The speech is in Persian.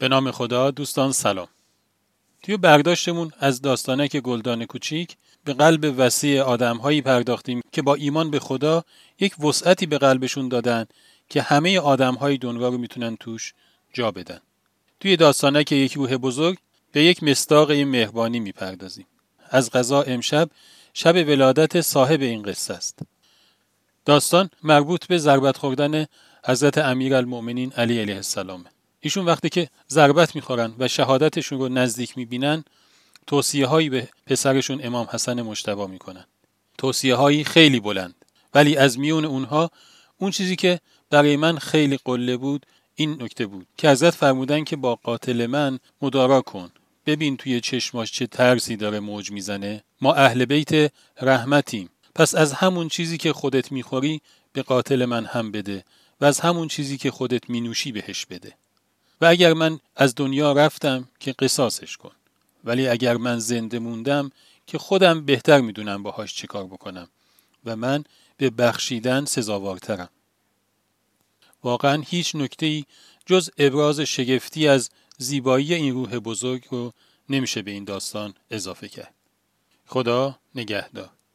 به نام خدا دوستان سلام. توی برداشتمون از داستانک گلدان کوچیک به قلب وسیع آدمهایی پرداختیم که با ایمان به خدا یک وسعتی به قلبشون دادن که همه آدمهای دنیا رو می‌تونن توش جا بدن. توی داستانک یک روح بزرگ به یک مستاق مهربانی می‌پردازیم. از غذا امشب شب ولادت صاحب این قصه است. داستان مربوط به ضربت خوردن حضرت امیر المؤمنین علی علیه السلامه. ایشون وقتی که ضربت می‌خورن و شهادتشون رو نزدیک می‌بینن توصیه هایی به پسرشون امام حسن مشتبا می‌کنن. توصیه هایی خیلی بلند. ولی از میون اونها اون چیزی که برای من خیلی قله بود این نکته بود که ازت فرمودن که با قاتل من مدارا کن. ببین توی چشماش چه ترسی داره موج می‌زنه. ما اهل بیت رحمتیم. پس از همون چیزی که خودت می‌خوری به قاتل من هم بده و از همون چیزی که خودت مینوشی بهش بده. و اگر من از دنیا رفتم که قصاصش کن. ولی اگر من زنده موندم که خودم بهتر می‌دونم باهاش چیکار بکنم و من به بخشیدن سزاوارترم. واقعا هیچ نکته ای جز ابراز شگفتی از زیبایی این روح بزرگ رو نمیشه به این داستان اضافه کرد. خدا نگهدار.